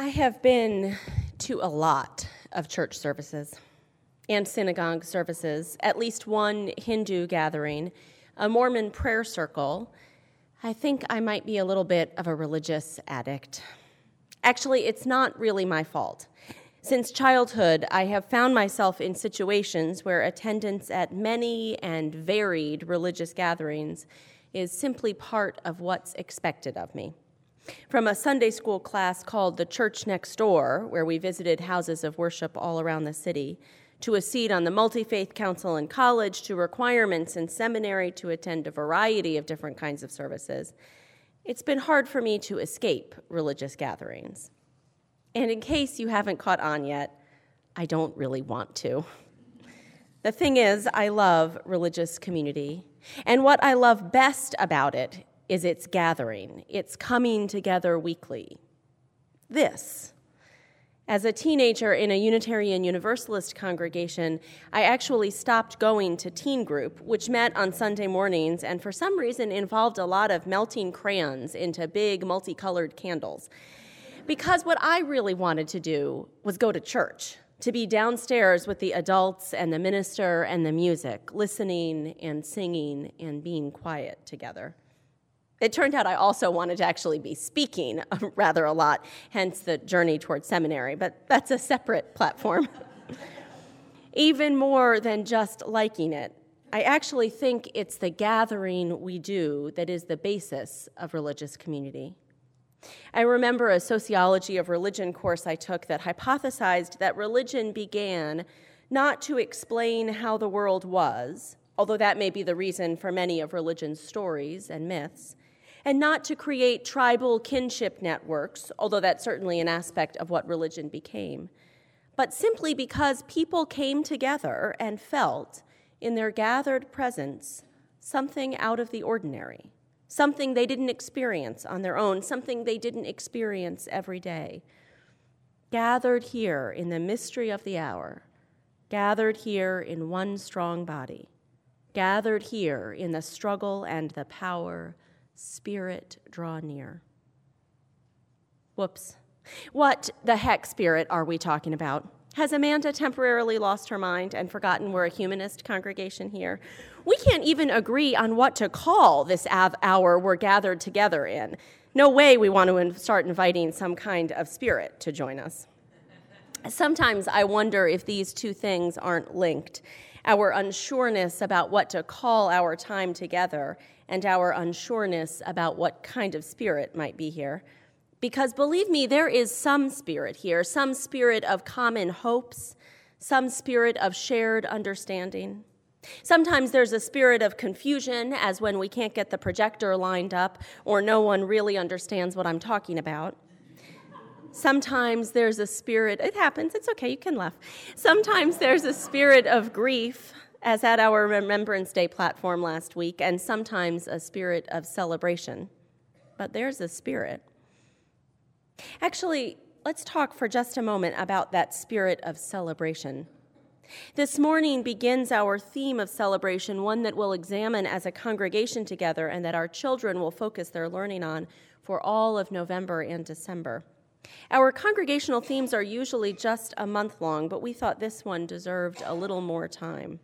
I have been to a lot of church services and synagogue services, at least one Hindu gathering, a Mormon prayer circle. I think I might be a little bit of a religious addict. Actually, it's not really my fault. Since childhood, I have found myself in situations where attendance at many and varied religious gatherings is simply part of what's expected of me. From a Sunday school class called The Church Next Door, where we visited houses of worship all around the city, to a seat on the Multi Faith Council in college, to requirements in seminary to attend a variety of different kinds of services, it's been hard for me to escape religious gatherings. And in case you haven't caught on yet, I don't really want to. The thing is, I love religious community. And what I love best about it is its gathering, its coming together weekly. This. As a teenager in a Unitarian Universalist congregation, I actually stopped going to teen group, which met on Sunday mornings and for some reason involved a lot of melting crayons into big multicolored candles. Because what I really wanted to do was go to church, to be downstairs with the adults and the minister and the music, listening and singing and being quiet together. It turned out I also wanted to actually be speaking rather a lot, hence the journey towards seminary, but that's a separate platform. Even more than just liking it, I actually think it's the gathering we do that is the basis of religious community. I remember a sociology of religion course I took that hypothesized that religion began not to explain how the world was, although that may be the reason for many of religion's stories and myths, and not to create tribal kinship networks, although that's certainly an aspect of what religion became, but simply because people came together and felt in their gathered presence something out of the ordinary, something they didn't experience on their own, something they didn't experience every day. Gathered here in the mystery of the hour, gathered here in one strong body, gathered here in the struggle and the power Spirit, draw near. Whoops. What the heck spirit are we talking about? Has Amanda temporarily lost her mind and forgotten we're a humanist congregation here? We can't even agree on what to call this hour we're gathered together in. No way we want to start inviting some kind of spirit to join us. Sometimes I wonder if these two things aren't linked our unsureness about what to call our time together and our unsureness about what kind of spirit might be here. Because believe me, there is some spirit here, some spirit of common hopes, some spirit of shared understanding. Sometimes there's a spirit of confusion, as when we can't get the projector lined up or no one really understands what I'm talking about. Sometimes there's a spirit, it happens, it's okay, you can laugh. Sometimes there's a spirit of grief, as at our Remembrance Day platform last week, and sometimes a spirit of celebration. But there's a spirit. Actually, let's talk for just a moment about that spirit of celebration. This morning begins our theme of celebration, one that we'll examine as a congregation together and that our children will focus their learning on for all of November and December. Our congregational themes are usually just a month long, but we thought this one deserved a little more time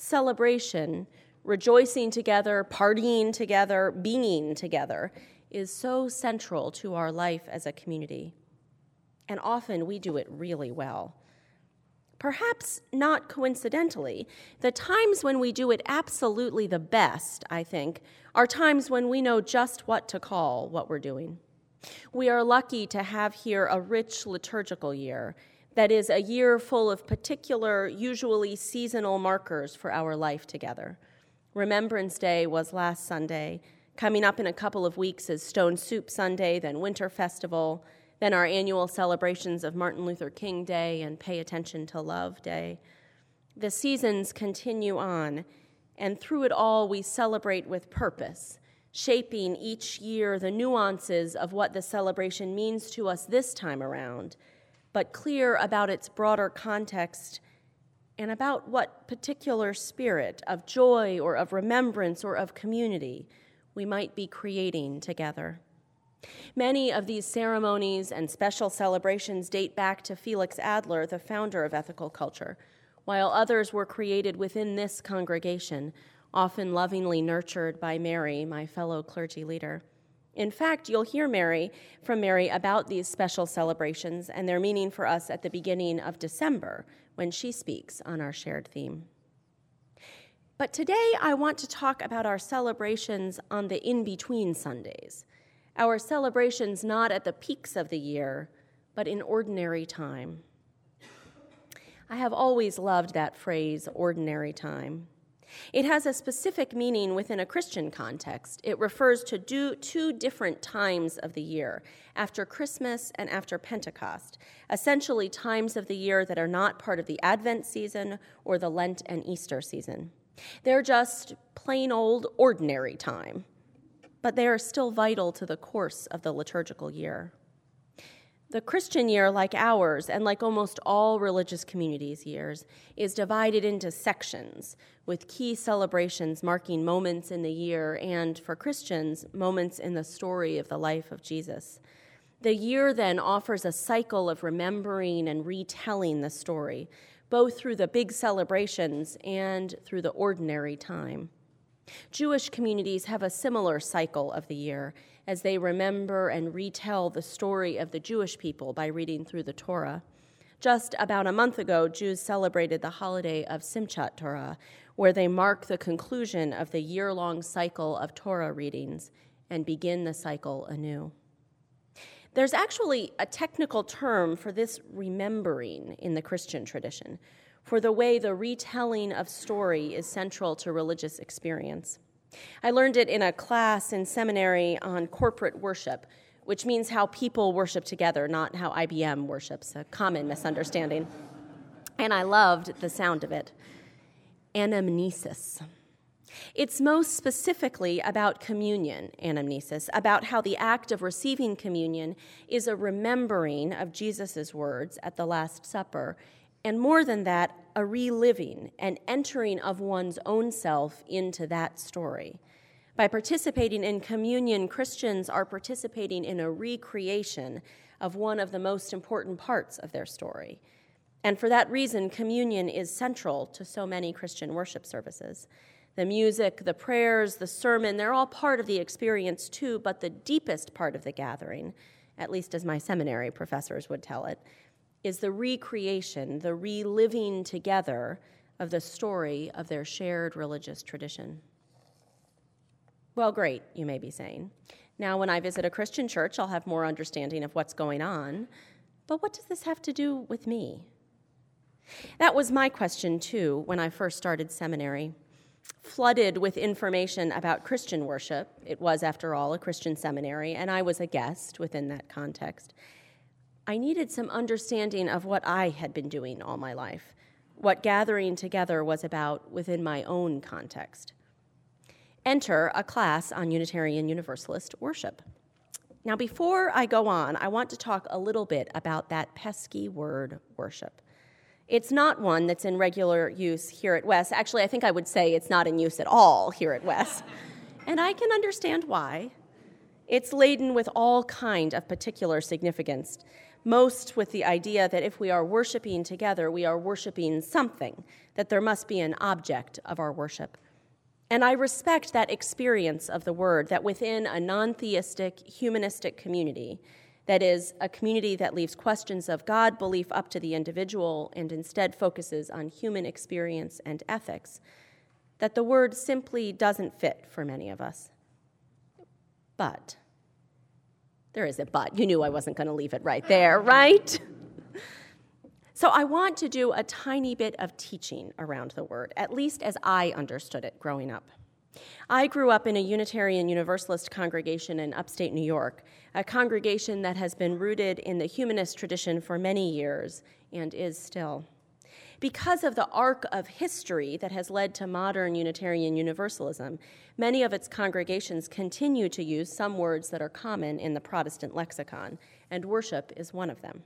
celebration, rejoicing together, partying together, being together, is so central to our life as a community. And often we do it really well. Perhaps not coincidentally, the times when we do it absolutely the best, I think, are times when we know just what to call what we're doing. We are lucky to have here a rich liturgical year that is a year full of particular, usually seasonal markers for our life together. Remembrance Day was last Sunday. Coming up in a couple of weeks is Stone Soup Sunday, then Winter Festival, then our annual celebrations of Martin Luther King Day and Pay Attention to Love Day. The seasons continue on, and through it all, we celebrate with purpose, shaping each year the nuances of what the celebration means to us this time around but clear about its broader context and about what particular spirit of joy or of remembrance or of community we might be creating together. Many of these ceremonies and special celebrations date back to Felix Adler, the founder of ethical culture, while others were created within this congregation, often lovingly nurtured by Mary, my fellow clergy leader. In fact, you'll hear Mary from Mary about these special celebrations and their meaning for us at the beginning of December when she speaks on our shared theme. But today I want to talk about our celebrations on the in between Sundays, our celebrations not at the peaks of the year, but in ordinary time. I have always loved that phrase, ordinary time. It has a specific meaning within a Christian context. It refers to do, two different times of the year, after Christmas and after Pentecost, essentially times of the year that are not part of the Advent season or the Lent and Easter season. They're just plain old ordinary time, but they are still vital to the course of the liturgical year. The Christian year, like ours, and like almost all religious communities' years, is divided into sections, with key celebrations marking moments in the year and, for Christians, moments in the story of the life of Jesus. The year then offers a cycle of remembering and retelling the story, both through the big celebrations and through the ordinary time. Jewish communities have a similar cycle of the year as they remember and retell the story of the Jewish people by reading through the Torah. Just about a month ago, Jews celebrated the holiday of Simchat Torah, where they mark the conclusion of the year long cycle of Torah readings and begin the cycle anew. There's actually a technical term for this remembering in the Christian tradition, for the way the retelling of story is central to religious experience. I learned it in a class in seminary on corporate worship, which means how people worship together, not how IBM worships, a common misunderstanding. And I loved the sound of it. Anamnesis. It's most specifically about communion, anamnesis, about how the act of receiving communion is a remembering of Jesus' words at the Last Supper and more than that, a reliving and entering of one's own self into that story. By participating in communion, Christians are participating in a recreation of one of the most important parts of their story. And for that reason, communion is central to so many Christian worship services. The music, the prayers, the sermon, they're all part of the experience too, but the deepest part of the gathering, at least as my seminary professors would tell it, is the recreation, the reliving together of the story of their shared religious tradition. Well, great, you may be saying. Now, when I visit a Christian church, I'll have more understanding of what's going on. But what does this have to do with me? That was my question, too, when I first started seminary. Flooded with information about Christian worship, it was, after all, a Christian seminary, and I was a guest within that context. I needed some understanding of what I had been doing all my life, what gathering together was about within my own context. Enter a class on Unitarian Universalist worship. Now, before I go on, I want to talk a little bit about that pesky word worship. It's not one that's in regular use here at West. Actually, I think I would say it's not in use at all here at West. and I can understand why. It's laden with all kind of particular significance most with the idea that if we are worshiping together, we are worshiping something, that there must be an object of our worship. And I respect that experience of the word that within a non theistic, humanistic community, that is, a community that leaves questions of God belief up to the individual and instead focuses on human experience and ethics, that the word simply doesn't fit for many of us. But there is a but. You knew I wasn't going to leave it right there, right? So I want to do a tiny bit of teaching around the word, at least as I understood it growing up. I grew up in a Unitarian Universalist congregation in upstate New York, a congregation that has been rooted in the humanist tradition for many years and is still because of the arc of history that has led to modern Unitarian Universalism, many of its congregations continue to use some words that are common in the Protestant lexicon, and worship is one of them.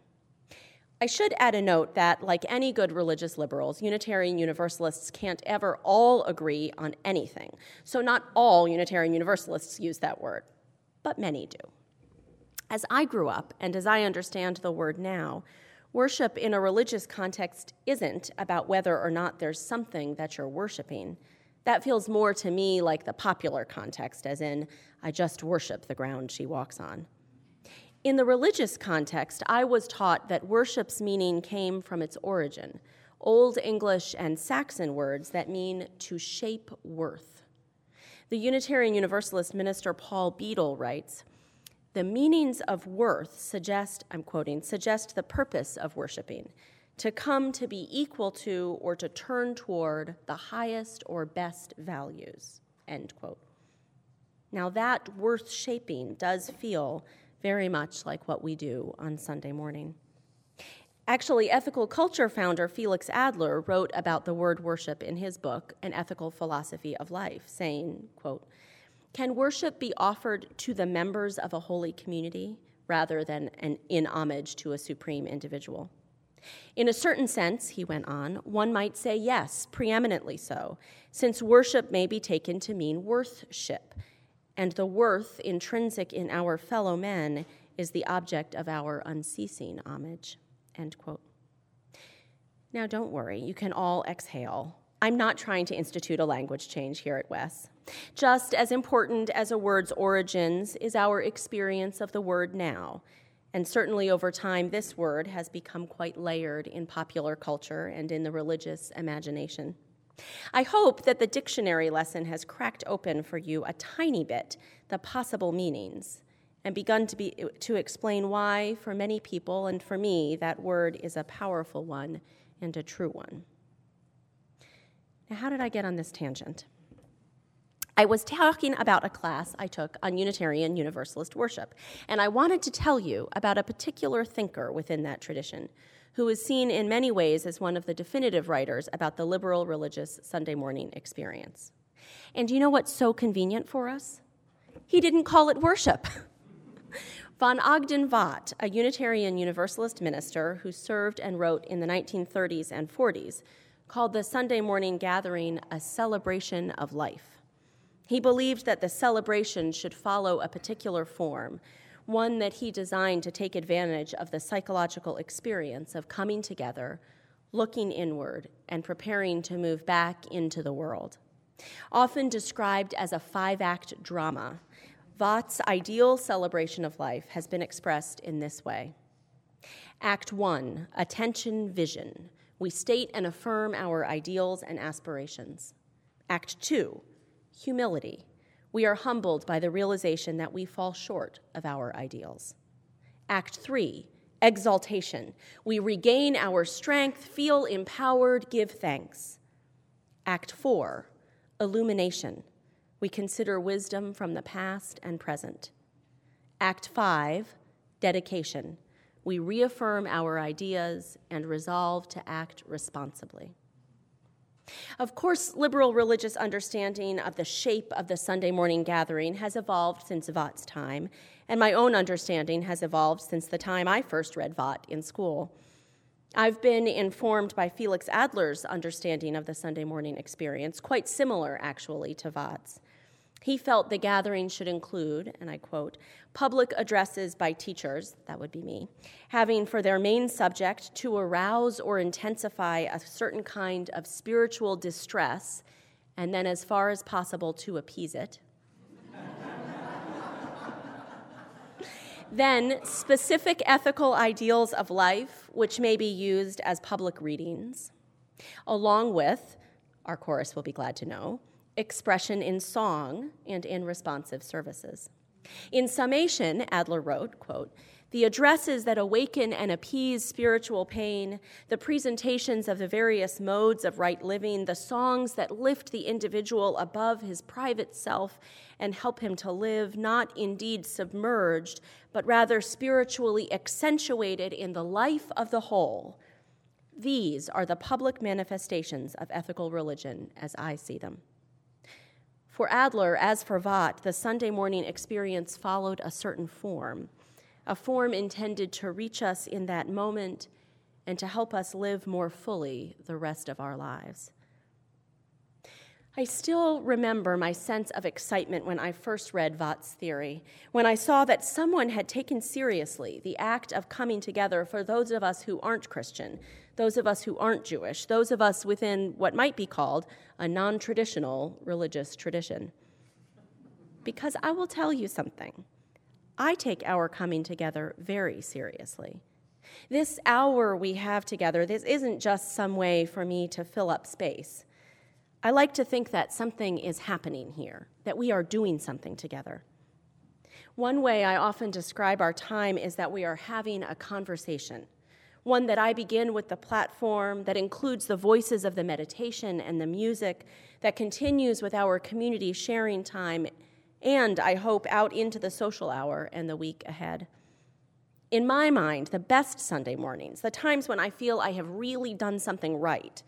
I should add a note that, like any good religious liberals, Unitarian Universalists can't ever all agree on anything. So, not all Unitarian Universalists use that word, but many do. As I grew up, and as I understand the word now, worship in a religious context isn't about whether or not there's something that you're worshiping. That feels more to me like the popular context, as in, I just worship the ground she walks on. In the religious context, I was taught that worship's meaning came from its origin Old English and Saxon words that mean to shape worth. The Unitarian Universalist minister Paul Beadle writes The meanings of worth suggest, I'm quoting, suggest the purpose of worshiping, to come to be equal to or to turn toward the highest or best values, end quote. Now, that worth shaping does feel very much like what we do on Sunday morning. Actually, ethical culture founder Felix Adler wrote about the word worship in his book, An Ethical Philosophy of Life, saying, quote, Can worship be offered to the members of a holy community rather than an, in homage to a supreme individual? In a certain sense, he went on, one might say yes, preeminently so, since worship may be taken to mean worthship, and the worth intrinsic in our fellow men is the object of our unceasing homage. End quote. Now, don't worry, you can all exhale. I'm not trying to institute a language change here at Wes. Just as important as a word's origins is our experience of the word now. And certainly over time, this word has become quite layered in popular culture and in the religious imagination. I hope that the dictionary lesson has cracked open for you a tiny bit the possible meanings and begun to, be, to explain why, for many people and for me, that word is a powerful one and a true one. Now, how did I get on this tangent? I was talking about a class I took on Unitarian Universalist worship, and I wanted to tell you about a particular thinker within that tradition who is seen in many ways as one of the definitive writers about the liberal religious Sunday morning experience. And do you know what's so convenient for us? He didn't call it worship. Von Ogden Vogt, a Unitarian Universalist minister who served and wrote in the 1930s and 40s, called the Sunday morning gathering a celebration of life. He believed that the celebration should follow a particular form, one that he designed to take advantage of the psychological experience of coming together, looking inward, and preparing to move back into the world. Often described as a five act drama, Vogt's ideal celebration of life has been expressed in this way Act one, attention vision. We state and affirm our ideals and aspirations. Act two, humility. We are humbled by the realization that we fall short of our ideals. Act three, exaltation. We regain our strength, feel empowered, give thanks. Act four, illumination we consider wisdom from the past and present. Act 5, dedication. We reaffirm our ideas and resolve to act responsibly. Of course, liberal religious understanding of the shape of the Sunday morning gathering has evolved since Vogt's time, and my own understanding has evolved since the time I first read Vogt in school. I've been informed by Felix Adler's understanding of the Sunday morning experience, quite similar actually to Vogt's. He felt the gathering should include, and I quote, public addresses by teachers, that would be me, having for their main subject to arouse or intensify a certain kind of spiritual distress, and then as far as possible to appease it. then, specific ethical ideals of life, which may be used as public readings, along with, our chorus will be glad to know, expression in song and in responsive services. In summation, Adler wrote, quote, the addresses that awaken and appease spiritual pain, the presentations of the various modes of right living, the songs that lift the individual above his private self and help him to live not indeed submerged, but rather spiritually accentuated in the life of the whole. These are the public manifestations of ethical religion as I see them. For Adler, as for Vogt, the Sunday morning experience followed a certain form, a form intended to reach us in that moment and to help us live more fully the rest of our lives. I still remember my sense of excitement when I first read Vogt's theory, when I saw that someone had taken seriously the act of coming together for those of us who aren't Christian, those of us who aren't Jewish, those of us within what might be called a non traditional religious tradition. Because I will tell you something I take our coming together very seriously. This hour we have together, this isn't just some way for me to fill up space. I like to think that something is happening here, that we are doing something together. One way I often describe our time is that we are having a conversation, one that I begin with the platform that includes the voices of the meditation and the music, that continues with our community sharing time, and I hope out into the social hour and the week ahead. In my mind, the best Sunday mornings, the times when I feel I have really done something right,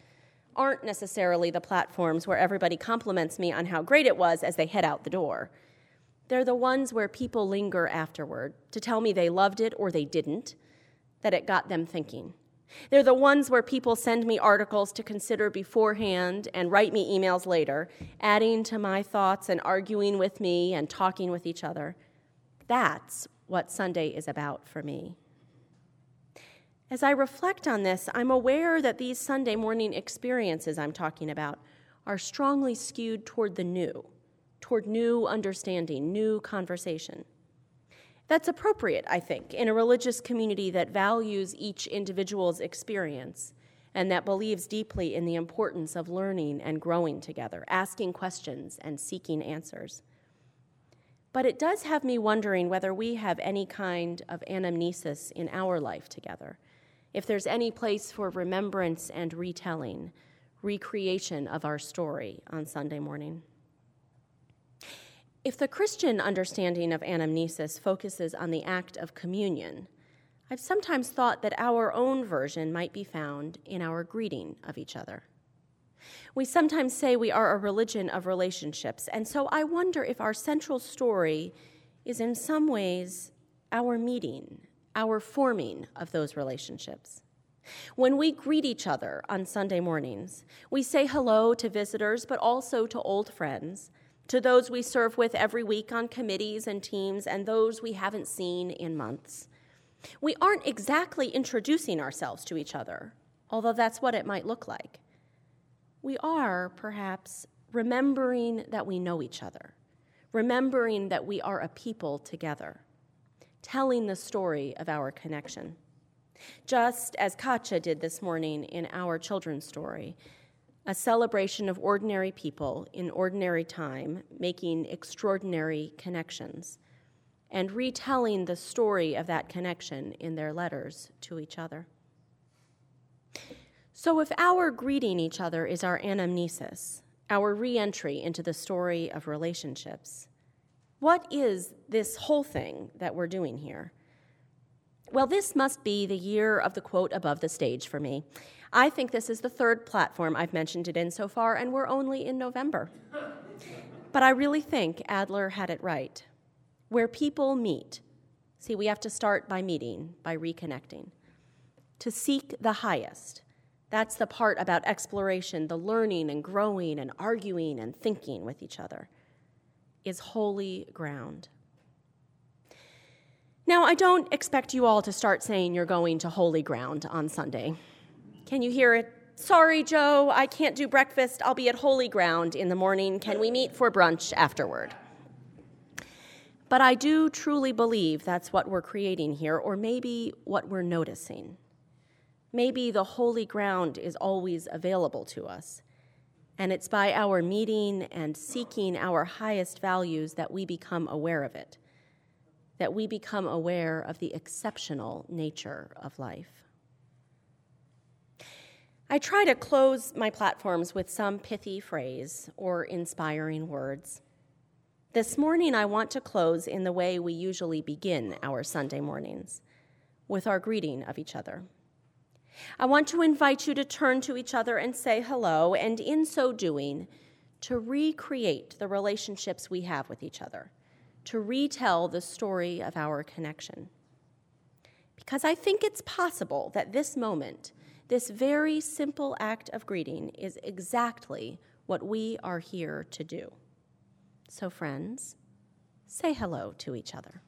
aren't necessarily the platforms where everybody compliments me on how great it was as they head out the door. They're the ones where people linger afterward to tell me they loved it or they didn't, that it got them thinking. They're the ones where people send me articles to consider beforehand and write me emails later, adding to my thoughts and arguing with me and talking with each other. That's what Sunday is about for me. As I reflect on this, I'm aware that these Sunday morning experiences I'm talking about are strongly skewed toward the new, toward new understanding, new conversation. That's appropriate, I think, in a religious community that values each individual's experience and that believes deeply in the importance of learning and growing together, asking questions and seeking answers. But it does have me wondering whether we have any kind of anamnesis in our life together if there's any place for remembrance and retelling, recreation of our story on Sunday morning. If the Christian understanding of anamnesis focuses on the act of communion, I've sometimes thought that our own version might be found in our greeting of each other. We sometimes say we are a religion of relationships, and so I wonder if our central story is in some ways our meeting our forming of those relationships. When we greet each other on Sunday mornings, we say hello to visitors, but also to old friends, to those we serve with every week on committees and teams, and those we haven't seen in months. We aren't exactly introducing ourselves to each other, although that's what it might look like. We are, perhaps, remembering that we know each other, remembering that we are a people together telling the story of our connection. Just as Katja did this morning in our children's story, a celebration of ordinary people in ordinary time making extraordinary connections, and retelling the story of that connection in their letters to each other. So, if our greeting each other is our anamnesis, our re entry into the story of relationships, what is this whole thing that we're doing here? Well, this must be the year of the quote above the stage for me. I think this is the third platform I've mentioned it in so far, and we're only in November. But I really think Adler had it right. Where people meet, see, we have to start by meeting, by reconnecting. To seek the highest, that's the part about exploration, the learning and growing and arguing and thinking with each other is holy ground. Now, I don't expect you all to start saying you're going to holy ground on Sunday. Can you hear it? Sorry, Joe, I can't do breakfast. I'll be at holy ground in the morning. Can we meet for brunch afterward? But I do truly believe that's what we're creating here, or maybe what we're noticing. Maybe the holy ground is always available to us, and it's by our meeting and seeking our highest values that we become aware of it, that we become aware of the exceptional nature of life. I try to close my platforms with some pithy phrase or inspiring words. This morning, I want to close in the way we usually begin our Sunday mornings with our greeting of each other. I want to invite you to turn to each other and say hello, and in so doing, to recreate the relationships we have with each other, to retell the story of our connection. Because I think it's possible that this moment, this very simple act of greeting, is exactly what we are here to do. So, friends, say hello to each other.